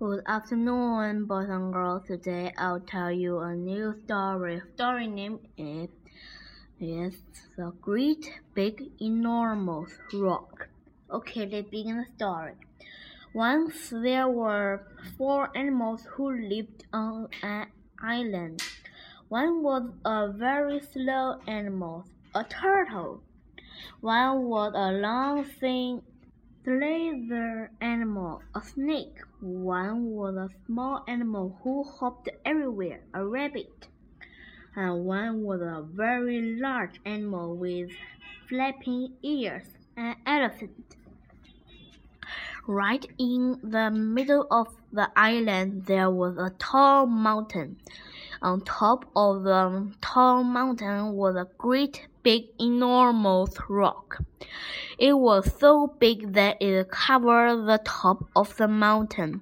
Good afternoon, boys and girls. Today I'll tell you a new story. Story name is is the Great Big Enormous Rock. Okay, let's begin the story. Once there were four animals who lived on an island. One was a very slow animal, a turtle. One was a long, thin, slither animal, a snake. One was a small animal who hopped everywhere, a rabbit. And one was a very large animal with flapping ears, an elephant. Right in the middle of the island there was a tall mountain. On top of the tall mountain was a great big enormous rock. It was so big that it covered the top of the mountain.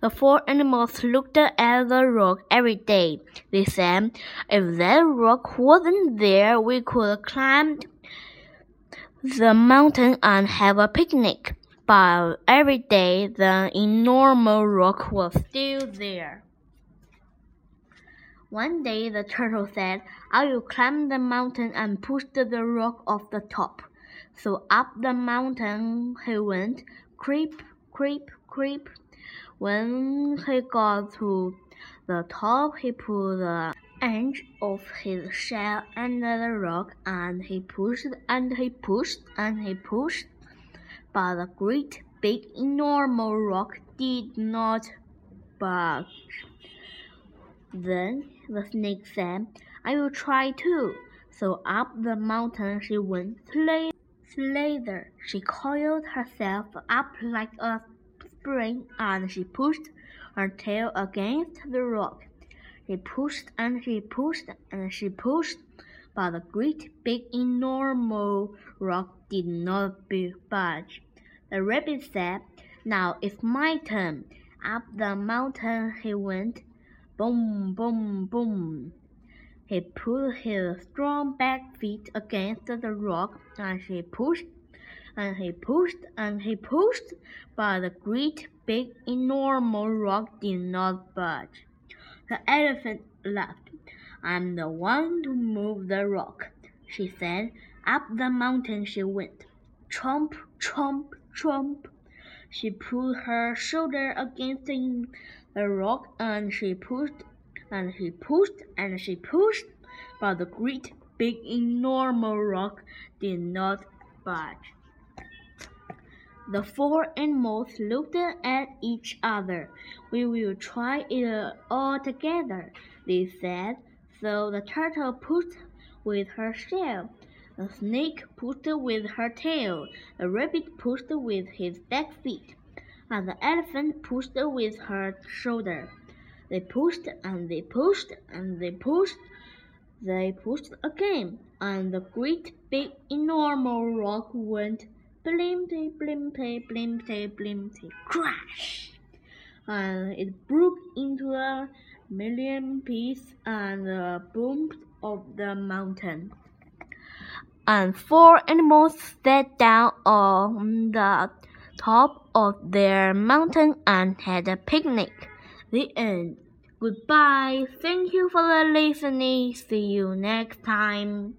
The four animals looked at the rock every day. They said, if that rock wasn't there, we could climb the mountain and have a picnic but every day the enormous rock was still there. One day the turtle said, I will climb the mountain and push the rock off the top. So up the mountain he went, creep, creep, creep. When he got to the top, he put the edge of his shell under the rock and he pushed and he pushed and he pushed but the great big enormous rock did not budge. Then the snake said, I will try too. So up the mountain she went slither. She coiled herself up like a spring and she pushed her tail against the rock. She pushed and she pushed and she pushed, but the great big enormous rock did not budge. The rabbit said, Now it's my turn. Up the mountain he went. Boom, boom, boom. He put his strong back feet against the rock and he pushed and he pushed and he pushed, but the great big enormous rock did not budge. The elephant laughed. I'm the one to move the rock, she said. Up the mountain she went. Trump, trump, trump. She put her shoulder against the rock and she pushed and she pushed and she pushed, but the great big enormous rock did not budge. The four animals looked at each other. We will try it all together, they said. So the turtle pushed with her shell. The snake pushed with her tail. The rabbit pushed with his back feet. And the elephant pushed with her shoulder. They pushed and they pushed and they pushed. They pushed again, and the great big enormous rock went blimpty, blimpty, blimpty, blimpty, crash! And it broke into a million pieces and the boomed of the mountain. And four animals sat down on the top of their mountain and had a picnic. The end. Goodbye. Thank you for listening. See you next time.